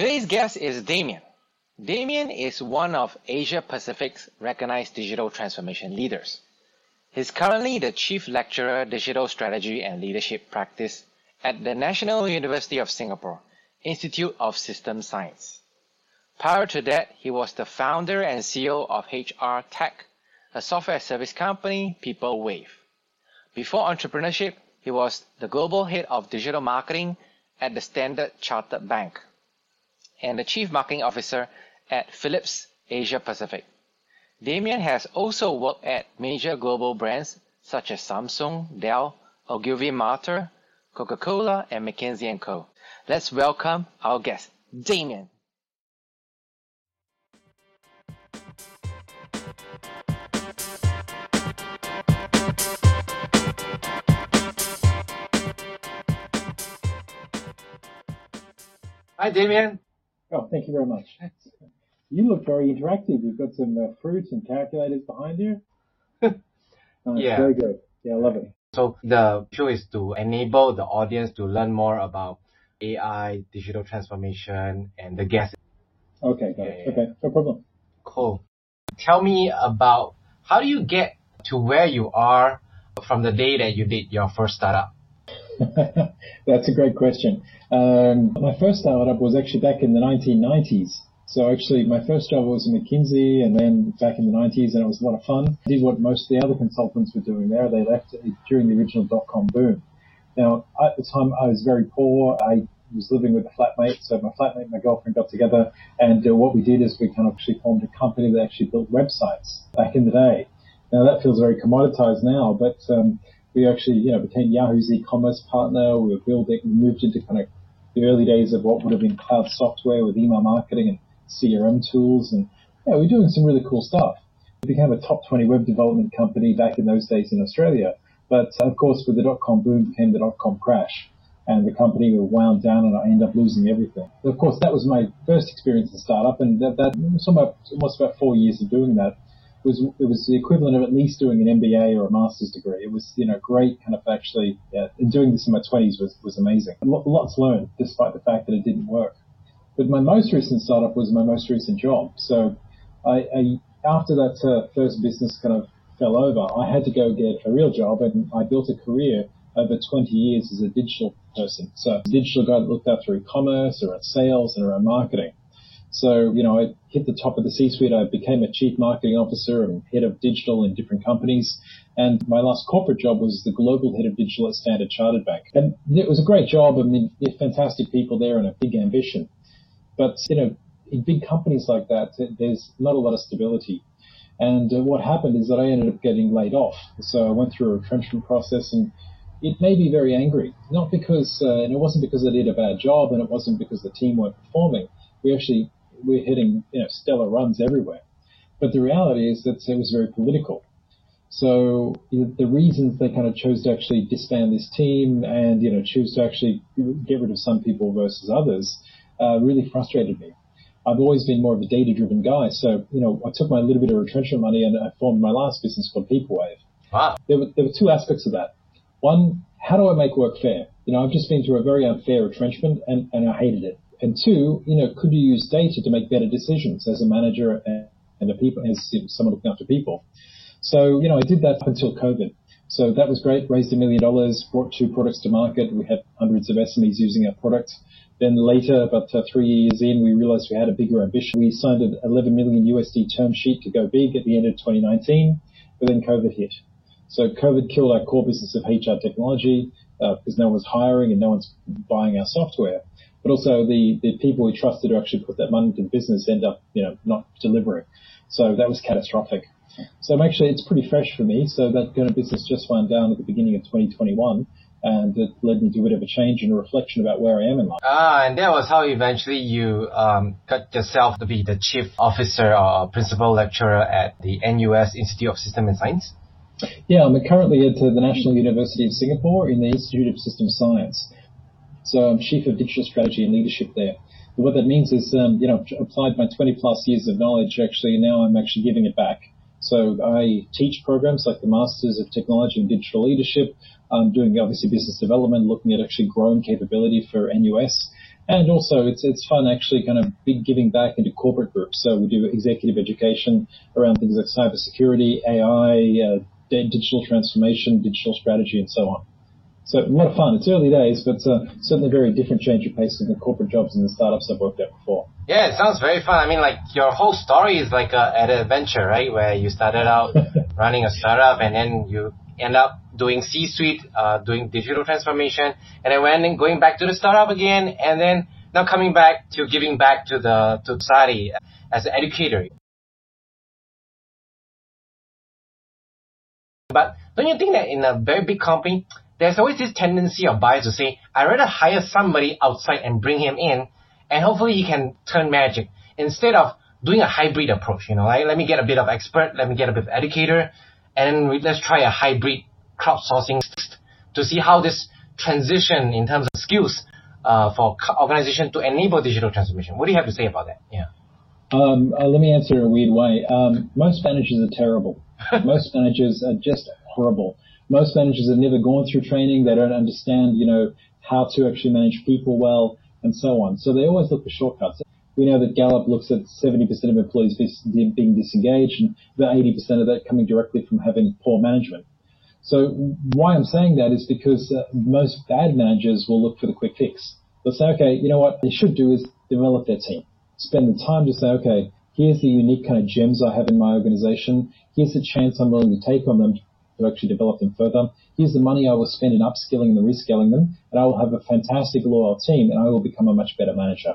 Today's guest is Damien. Damien is one of Asia Pacific's recognized digital transformation leaders. He's currently the Chief Lecturer Digital Strategy and Leadership Practice at the National University of Singapore, Institute of System Science. Prior to that, he was the founder and CEO of HR Tech, a software service company, PeopleWave. Before entrepreneurship, he was the global head of digital marketing at the Standard Chartered Bank and the Chief Marketing Officer at Philips Asia Pacific. Damien has also worked at major global brands such as Samsung, Dell, Ogilvy Mather, Coca-Cola, and McKinsey & Co. Let's welcome our guest, Damien. Hi, Damien. Oh, thank you very much. You look very interactive. You've got some uh, fruits and calculators behind you. yeah. Very good. Yeah, I love it. So the show is to enable the audience to learn more about AI, digital transformation, and the guests. Okay, got it. Okay, no problem. Cool. Tell me about how do you get to where you are from the day that you did your first startup? That's a great question. Um, my first startup was actually back in the 1990s. So actually, my first job was in McKinsey, and then back in the 90s, and it was a lot of fun. I did what most of the other consultants were doing there. They left during the original dot-com boom. Now, at the time, I was very poor. I was living with a flatmate, so my flatmate and my girlfriend got together, and uh, what we did is we kind of actually formed a company that actually built websites back in the day. Now that feels very commoditized now, but um, we actually, you know, became Yahoo's e-commerce partner. We were building, we moved into kind of the early days of what would have been cloud software with email marketing and CRM tools. And yeah, we're doing some really cool stuff. We became a top 20 web development company back in those days in Australia. But of course, with the dot-com boom came the dot-com crash and the company were wound down and I ended up losing everything. Of course, that was my first experience in startup and that, that was almost about four years of doing that was it was the equivalent of at least doing an MBA or a master's degree. It was you know great kind of actually yeah, doing this in my 20s was was amazing. Lots learned despite the fact that it didn't work. But my most recent startup was my most recent job. So I, I after that uh, first business kind of fell over, I had to go get a real job and I built a career over 20 years as a digital person. So digital guy that looked after e-commerce around sales and around marketing. So, you know, I hit the top of the C-suite. I became a chief marketing officer and head of digital in different companies. And my last corporate job was the global head of digital at Standard Chartered Bank. And it was a great job. I mean, fantastic people there and a big ambition. But, you know, in big companies like that, there's not a lot of stability. And uh, what happened is that I ended up getting laid off. So I went through a retrenchment process and it made me very angry. Not because, uh, and it wasn't because I did a bad job and it wasn't because the team weren't performing. We actually we're hitting you know stellar runs everywhere. But the reality is that it was very political. So the reasons they kind of chose to actually disband this team and you know choose to actually get rid of some people versus others uh, really frustrated me. I've always been more of a data-driven guy, so you know I took my little bit of retrenchment money and I formed my last business called PeopleWave. Wow. There were there were two aspects of that. One, how do I make work fair? You know, I've just been through a very unfair retrenchment and, and I hated it. And two, you know, could you use data to make better decisions as a manager and, and a people, as someone looking after people? So, you know, I did that up until COVID. So that was great, raised a million dollars, brought two products to market. We had hundreds of SMEs using our product. Then later, about uh, three years in, we realized we had a bigger ambition. We signed an 11 million USD term sheet to go big at the end of 2019, but then COVID hit. So COVID killed our core business of HR technology uh, because no one's hiring and no one's buying our software. But also the, the people we trusted to actually put that money into the business end up, you know, not delivering. So that was catastrophic. So I'm actually, it's pretty fresh for me. So that kind of business just wound down at the beginning of 2021 and it led me to a bit of a change and a reflection about where I am in life. Ah, and that was how eventually you um, got yourself to be the chief officer or principal lecturer at the NUS Institute of System and Science. Yeah, I'm currently at the National University of Singapore in the Institute of System Science. So I'm chief of digital strategy and leadership there. But what that means is, um, you know, applied my 20 plus years of knowledge. Actually, now I'm actually giving it back. So I teach programs like the Masters of Technology and Digital Leadership. I'm doing obviously business development, looking at actually growing capability for NUS. And also it's, it's fun actually kind of big giving back into corporate groups. So we do executive education around things like cybersecurity, AI, uh, digital transformation, digital strategy, and so on. So a lot of fun. It's early days, but uh, certainly a very different change of pace than the corporate jobs and the startups I've worked at before. Yeah, it sounds very fun. I mean, like your whole story is like a, an adventure, right? Where you started out running a startup and then you end up doing C-suite, uh, doing digital transformation, and then when going back to the startup again, and then now coming back to giving back to the to society as an educator. But don't you think that in a very big company, there's always this tendency of buyers to say, I'd rather hire somebody outside and bring him in, and hopefully he can turn magic instead of doing a hybrid approach. You know, like let me get a bit of expert, let me get a bit of educator, and we, let's try a hybrid crowdsourcing to see how this transition in terms of skills uh, for organization to enable digital transformation. What do you have to say about that? Yeah. Um, uh, let me answer in a weird way. Um, most managers are terrible. most managers are just horrible most managers have never gone through training. They don't understand, you know, how to actually manage people well and so on. So they always look for shortcuts. We know that Gallup looks at 70% of employees being disengaged and about 80% of that coming directly from having poor management. So why I'm saying that is because uh, most bad managers will look for the quick fix. They'll say, okay, you know what they should do is develop their team. Spend the time to say, okay, here's the unique kind of gems I have in my organization. Here's the chance I'm willing to take on them to actually develop them further. Here's the money I will spend in upskilling and reskilling them, and I will have a fantastic loyal team, and I will become a much better manager.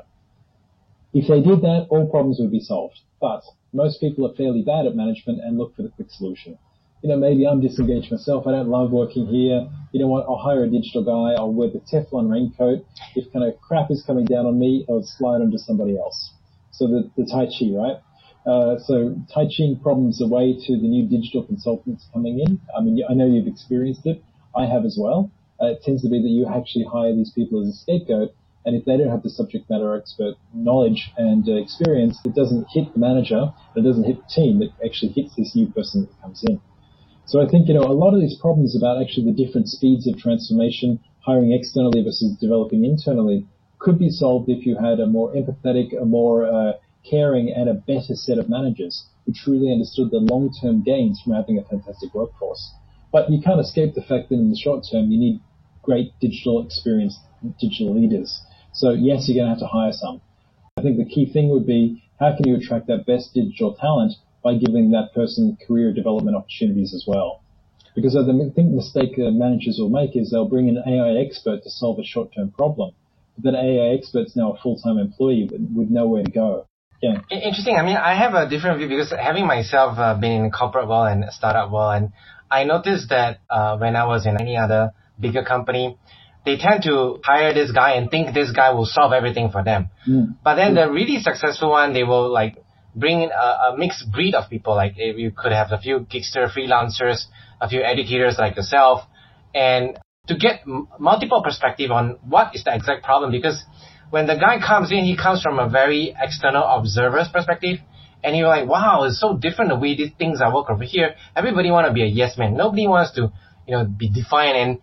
If they did that, all problems would be solved. But most people are fairly bad at management and look for the quick solution. You know, maybe I'm disengaged myself. I don't love working here. You know what? I'll hire a digital guy. I'll wear the Teflon raincoat. If kind of crap is coming down on me, I'll slide onto somebody else. So the, the Tai Chi, right? Uh, so Tai Chi problems away to the new digital consultants coming in. I mean, I know you've experienced it. I have as well. Uh, it tends to be that you actually hire these people as a scapegoat, and if they don't have the subject matter expert knowledge and uh, experience, it doesn't hit the manager, it doesn't hit the team, it actually hits this new person that comes in. So I think, you know, a lot of these problems about actually the different speeds of transformation, hiring externally versus developing internally, could be solved if you had a more empathetic, a more uh, caring, and a better set of managers who truly understood the long-term gains from having a fantastic workforce. But you can't escape the fact that in the short term, you need great digital experienced digital leaders. So yes, you're going to have to hire some. I think the key thing would be how can you attract that best digital talent by giving that person career development opportunities as well. Because I think the mistake uh, managers will make is they'll bring an AI expert to solve a short-term problem. But that AI expert's now a full-time employee with nowhere to go. Yeah. Interesting. I mean, I have a different view because having myself uh, been in corporate world and startup world, and I noticed that uh, when I was in any other bigger company, they tend to hire this guy and think this guy will solve everything for them. Mm. But then the really successful one, they will like bring in a, a mixed breed of people. Like you could have a few Gigster freelancers, a few educators like yourself, and to get m- multiple perspective on what is the exact problem because when the guy comes in, he comes from a very external observer's perspective. And you're like, wow, it's so different the way these things are work over here. Everybody want to be a yes man. Nobody wants to, you know, be defiant. And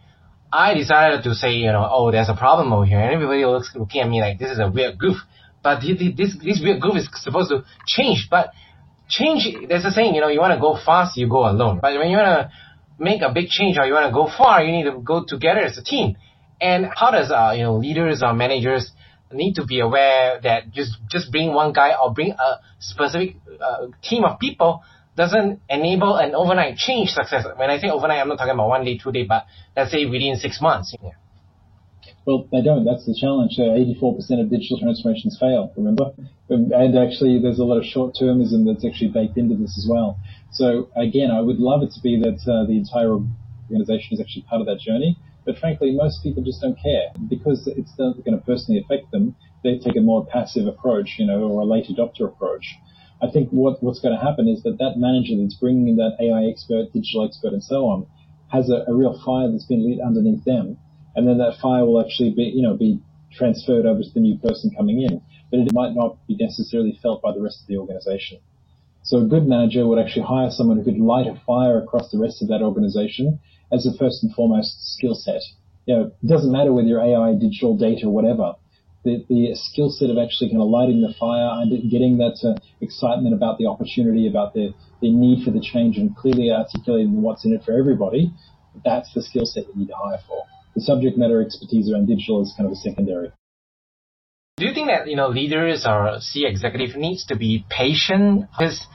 I decided to say, you know, oh, there's a problem over here. And everybody looks looking at me like this is a weird goof. But this, this, weird goof is supposed to change. But change, there's a saying, you know, you want to go fast, you go alone. But when you want to make a big change or you want to go far, you need to go together as a team. And how does, uh, you know, leaders or managers need to be aware that just, just bring one guy or bring a specific uh, team of people doesn't enable an overnight change success. When I say overnight, I'm not talking about one day, two day, but let's say within six months. Yeah. Well, they don't. That's the challenge. Uh, 84% of digital transformations fail, remember? Um, and actually, there's a lot of short-termism that's actually baked into this as well. So again, I would love it to be that uh, the entire organization is actually part of that journey. But frankly, most people just don't care because it's not going to personally affect them. They take a more passive approach, you know, or a late adopter approach. I think what, what's going to happen is that that manager that's bringing in that AI expert, digital expert, and so on, has a, a real fire that's been lit underneath them and then that fire will actually be, you know, be transferred over to the new person coming in, but it might not be necessarily felt by the rest of the organization. So a good manager would actually hire someone who could light a fire across the rest of that organization as a first and foremost skill set. You know, it doesn't matter whether you're AI, digital data, whatever. The, the skill set of actually kind of lighting the fire and getting that uh, excitement about the opportunity, about the, the need for the change and clearly articulating what's in it for everybody, that's the skill set that you need to hire for the subject matter expertise around digital is kind of a secondary. Do you think that, you know, leaders or C executive needs to be patient? Because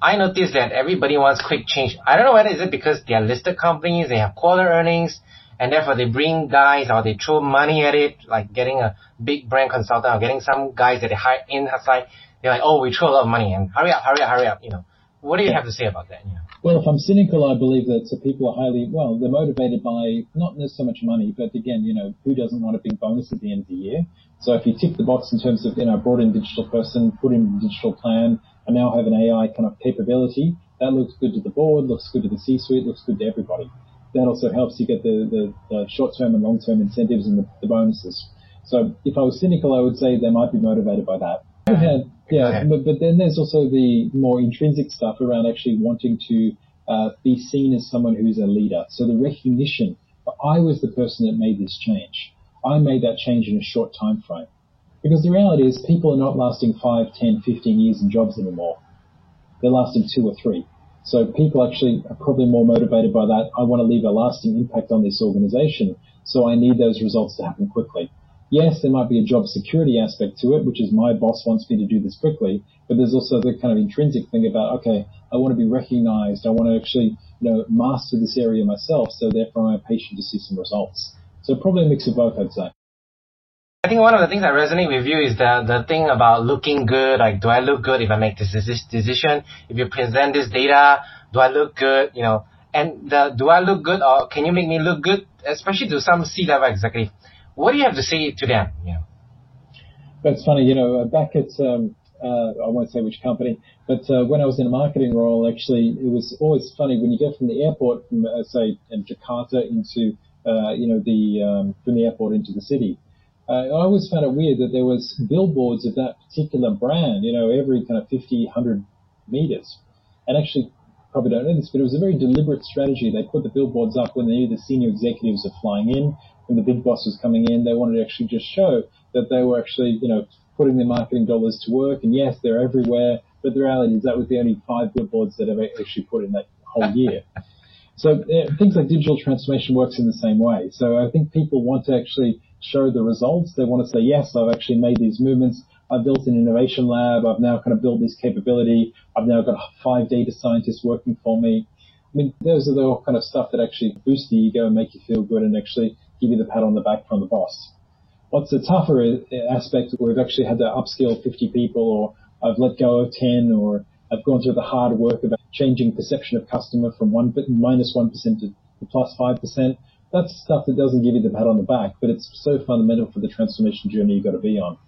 I noticed that everybody wants quick change. I don't know whether is it because they're listed companies, they have quarter earnings, and therefore they bring guys or they throw money at it, like getting a big brand consultant or getting some guys that they hire in inside. They're like, oh, we throw a lot of money and hurry up, hurry up, hurry up, you know. What do you have to say about that? Yeah. Well, if I'm cynical, I believe that people are highly, well, they're motivated by not so much money, but again, you know, who doesn't want a big bonus at the end of the year? So if you tick the box in terms of, you know, brought in digital person, put in digital plan, and now have an AI kind of capability, that looks good to the board, looks good to the C-suite, looks good to everybody. That also helps you get the, the, the short-term and long-term incentives and the, the bonuses. So if I was cynical, I would say they might be motivated by that. Yeah, but, but then there's also the more intrinsic stuff around actually wanting to uh, be seen as someone who's a leader. So the recognition, I was the person that made this change. I made that change in a short time frame. Because the reality is people are not lasting 5, 10, 15 years in jobs anymore. They're lasting two or three. So people actually are probably more motivated by that. I want to leave a lasting impact on this organization. So I need those results to happen quickly yes, there might be a job security aspect to it, which is my boss wants me to do this quickly, but there's also the kind of intrinsic thing about, okay, I want to be recognized. I want to actually, you know, master this area myself. So therefore I'm patient to see some results. So probably a mix of both, I'd say. I think one of the things that resonate with you is the, the thing about looking good. Like, do I look good if I make this decision? If you present this data, do I look good? You know, and the, do I look good or can you make me look good? Especially to some C-level executive what do you have to say to them? You Yeah. That's funny. You know, back at um, uh, I won't say which company, but uh, when I was in a marketing role, actually, it was always funny when you go from the airport, from uh, say in Jakarta into uh, you know the um, from the airport into the city. I always found it weird that there was billboards of that particular brand, you know, every kind of 50, 100 meters. And actually, probably don't know this, but it was a very deliberate strategy. They put the billboards up when they knew the senior executives are flying in, when the big boss was coming in. They wanted to actually just show that they were actually, you know, putting their marketing dollars to work. And yes, they're everywhere, but the reality is that was the only five billboards that have actually put in that whole year. so uh, things like digital transformation works in the same way. So I think people want to actually show the results. They want to say, yes, I've actually made these movements. I've built an innovation lab. I've now kind of built this capability. I've now got five data scientists working for me. I mean, those are the kind of stuff that actually boost the ego and make you feel good and actually give you the pat on the back from the boss. What's the tougher aspect we've actually had to upskill 50 people or I've let go of 10 or I've gone through the hard work of changing perception of customer from one minus 1% to plus 5%. That's stuff that doesn't give you the pat on the back, but it's so fundamental for the transformation journey you've got to be on.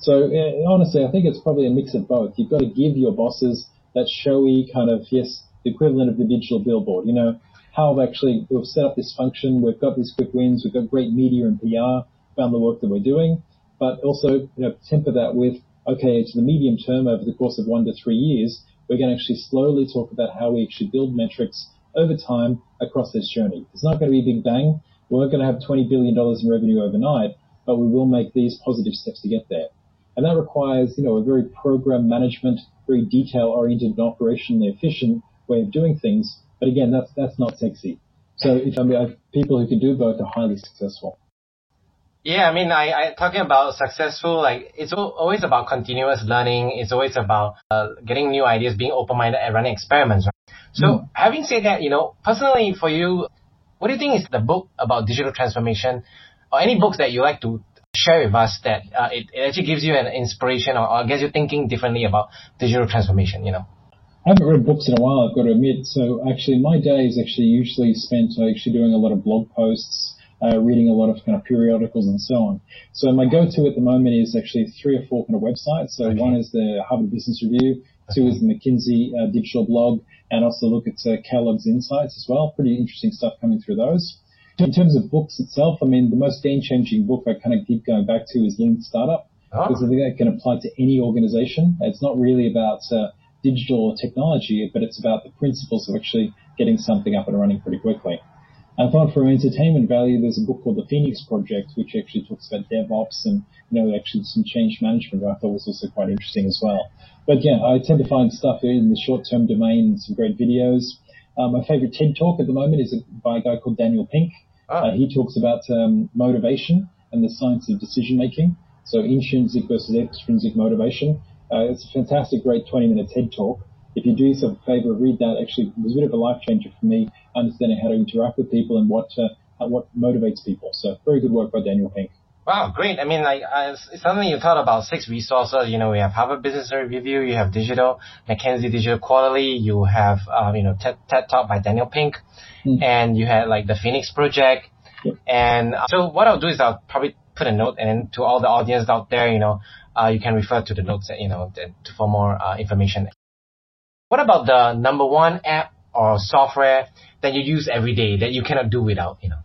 So uh, honestly, I think it's probably a mix of both. You've got to give your bosses that showy kind of, yes, the equivalent of the digital billboard. You know, how have actually, we've set up this function, we've got these quick wins, we've got great media and PR around the work that we're doing, but also, you know, temper that with, okay, to the medium term over the course of one to three years, we're going to actually slowly talk about how we actually build metrics over time across this journey. It's not going to be big bang. We're not going to have $20 billion in revenue overnight, but we will make these positive steps to get there. And that requires, you know, a very program management very detail oriented and operationally efficient way of doing things. But again, that's that's not sexy. So if I mean, people who can do both are highly successful. Yeah, I mean, I, I talking about successful, like it's always about continuous learning. It's always about uh, getting new ideas, being open-minded, and running experiments. So, mm. having said that, you know, personally for you, what do you think is the book about digital transformation, or any books that you like to share with us that uh, it, it actually gives you an inspiration or, or gets you thinking differently about digital transformation? You know. I haven't read books in a while, I've got to admit. So actually, my day is actually usually spent actually doing a lot of blog posts, uh, reading a lot of kind of periodicals and so on. So my go-to at the moment is actually three or four kind of websites. So okay. one is the Harvard Business Review, two is the McKinsey uh, digital blog, and also look at uh, Kellogg's Insights as well. Pretty interesting stuff coming through those. In terms of books itself, I mean, the most game-changing book I kind of keep going back to is Lean Startup. Oh. Because I think that can apply to any organization. It's not really about uh, digital or technology, but it's about the principles of actually getting something up and running pretty quickly. I thought for entertainment value, there's a book called The Phoenix Project, which actually talks about DevOps and, you know, actually some change management, I thought was also quite interesting as well. But yeah, I tend to find stuff in the short-term domain and some great videos. Um, my favorite TED talk at the moment is by a guy called Daniel Pink. Oh. Uh, he talks about um, motivation and the science of decision making. So intrinsic versus extrinsic motivation. Uh, it's a fantastic, great 20 minute TED talk. If you do yourself a favor, read that. Actually, it was a bit of a life changer for me, understanding how to interact with people and what uh, what motivates people. So very good work by Daniel Pink. Wow, great. I mean, like, uh, suddenly you thought about six resources. You know, we have Harvard Business Review, you have Digital, McKinsey Digital Quarterly, you have, um, you know, TED, TED Talk by Daniel Pink, mm. and you had like the Phoenix Project. And so what I'll do is I'll probably put a note and then to all the audience out there, you know, uh, you can refer to the notes, you know, for more uh, information. What about the number one app or software that you use every day that you cannot do without, you know?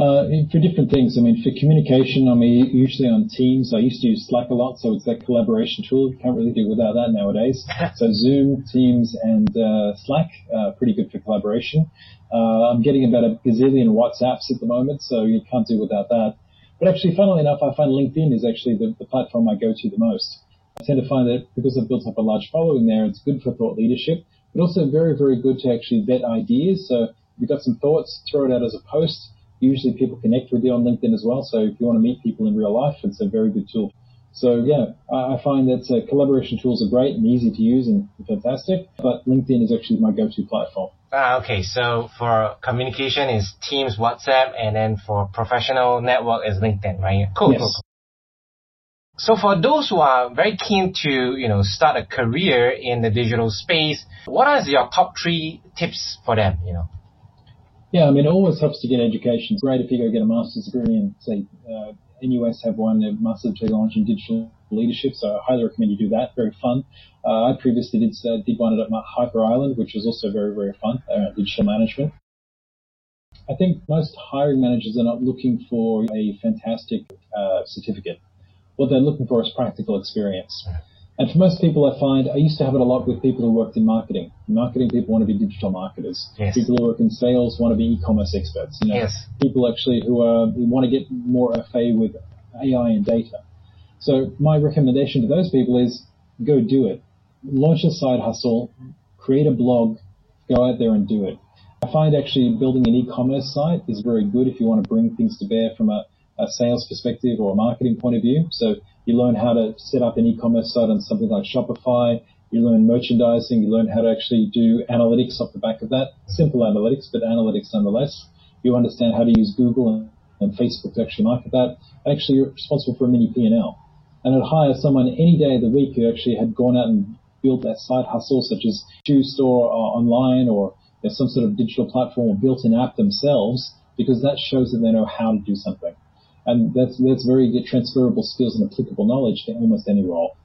Uh, for different things. I mean, for communication, I mean, usually on Teams. I used to use Slack a lot, so it's that collaboration tool. You can't really do without that nowadays. so Zoom, Teams, and uh, Slack, uh, pretty good for collaboration. Uh, I'm getting about a gazillion WhatsApps at the moment, so you can't do without that. But actually, funnily enough, I find LinkedIn is actually the, the platform I go to the most. I tend to find that because I've built up a large following there, it's good for thought leadership, but also very, very good to actually vet ideas. So if you've got some thoughts, throw it out as a post. Usually people connect with you on LinkedIn as well. So if you want to meet people in real life, it's a very good tool. So yeah, I find that uh, collaboration tools are great and easy to use and fantastic, but LinkedIn is actually my go-to platform. Ah, okay. So for communication is Teams, WhatsApp, and then for professional network is LinkedIn, right? Cool, yes. cool, cool. So for those who are very keen to, you know, start a career in the digital space, what are your top three tips for them, you know? Yeah, I mean, it always helps to get education. It's great if you go get a master's degree and say, uh, NUS have one, a Master of in Digital Leadership, so I highly recommend you do that. Very fun. Uh, I previously did, uh, did one at Hyper Island, which was also very, very fun, uh, digital management. I think most hiring managers are not looking for a fantastic uh, certificate. What they're looking for is practical experience. And for most people, I find I used to have it a lot with people who worked in marketing. Marketing people want to be digital marketers. Yes. People who work in sales want to be e-commerce experts. You know, yes. People actually who are who want to get more FA with AI and data. So my recommendation to those people is go do it. Launch a side hustle, create a blog, go out there and do it. I find actually building an e-commerce site is very good if you want to bring things to bear from a, a sales perspective or a marketing point of view. So you learn how to set up an e-commerce site on something like Shopify. You learn merchandising. You learn how to actually do analytics off the back of that. Simple analytics, but analytics nonetheless. You understand how to use Google and, Facebook to actually market that. Actually, you're responsible for a mini P&L. And I'd hire someone any day of the week who actually had gone out and built that side hustle, such as shoe store or online or some sort of digital platform or built an app themselves, because that shows that they know how to do something. And that's, that's very good transferable skills and applicable knowledge to almost any role.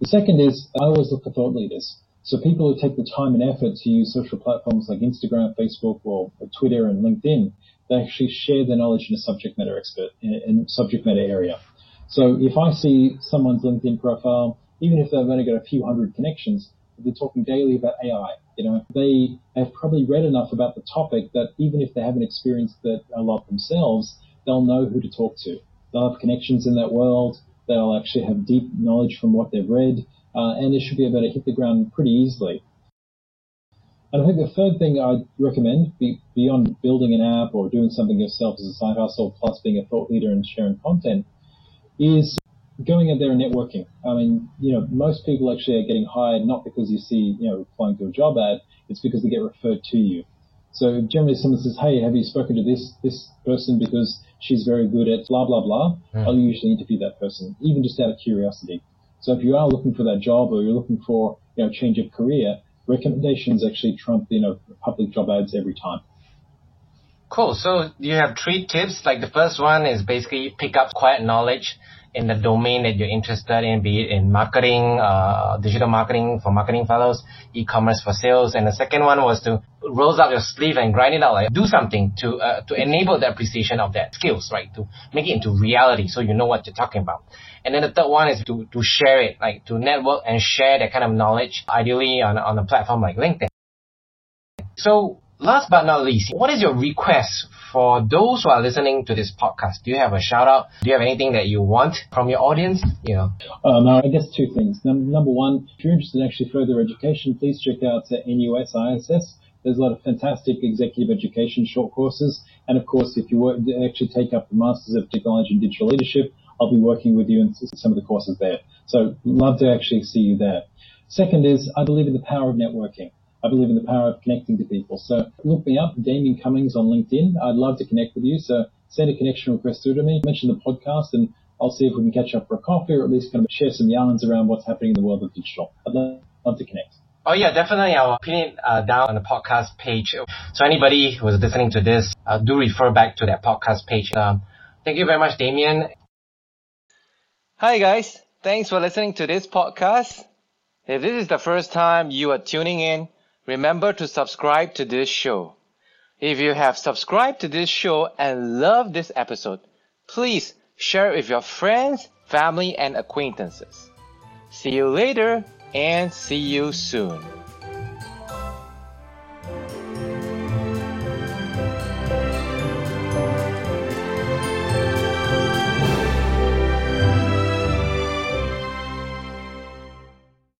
The second is I always look for thought leaders. So people who take the time and effort to use social platforms like Instagram, Facebook, or, Twitter and LinkedIn, they actually share their knowledge in a subject matter expert in, in subject matter area. So if I see someone's LinkedIn profile, even if they've only got a few hundred connections, they're talking daily about AI. You know, they have probably read enough about the topic that even if they haven't experienced it a lot themselves, they'll know who to talk to. They'll have connections in that world. They'll actually have deep knowledge from what they've read. uh, and they should be able to hit the ground pretty easily. And I think the third thing I'd recommend, be, beyond building an app or doing something yourself as a side hustle, plus being a thought leader and sharing content, is going out there and networking. I mean, you know, most people actually are getting hired not because you see, you know, applying to a job ad, it's because they get referred to you. So generally someone says, hey, have you spoken to this, this person because she's very good at blah, blah, blah. Mm. I'll usually interview that person, even just out of curiosity. So if you are looking for that job or you're looking for, you know, change of career, recommendations actually trump, you know, public job ads every time. Cool. So you have three tips. Like the first one is basically pick up quiet knowledge in the domain that you're interested in, be it in marketing, uh, digital marketing for marketing fellows, e-commerce for sales. And the second one was to roll up your sleeve and grind it out, like do something to, uh, to enable the appreciation of that skills, right? To make it into reality so you know what you're talking about. And then the third one is to, to share it, like to network and share that kind of knowledge, ideally on, on a platform like LinkedIn. So last but not least, what is your request for those who are listening to this podcast? Do you have a shout out? Do you have anything that you want from your audience? You know. Um, I guess two things. Num- number one, if you're interested in actually further education, please check out uh, NUS ISS. There's a lot of fantastic executive education short courses. And of course, if you work, actually take up the Masters of Technology and Digital Leadership, I'll be working with you in some of the courses there. So love to actually see you there. Second is I believe in the power of networking. I believe in the power of connecting to people. So look me up, Damien Cummings on LinkedIn. I'd love to connect with you. So send a connection request through to me. Mention the podcast and I'll see if we can catch up for a coffee or at least kind of share some yarns around what's happening in the world of digital. I'd love, love to connect. Oh yeah, definitely. I'll pin it uh, down on the podcast page. So anybody who is listening to this, uh, do refer back to that podcast page. Um, thank you very much, Damien. Hi guys, thanks for listening to this podcast. If this is the first time you are tuning in, remember to subscribe to this show. If you have subscribed to this show and love this episode, please share it with your friends, family, and acquaintances. See you later and see you soon.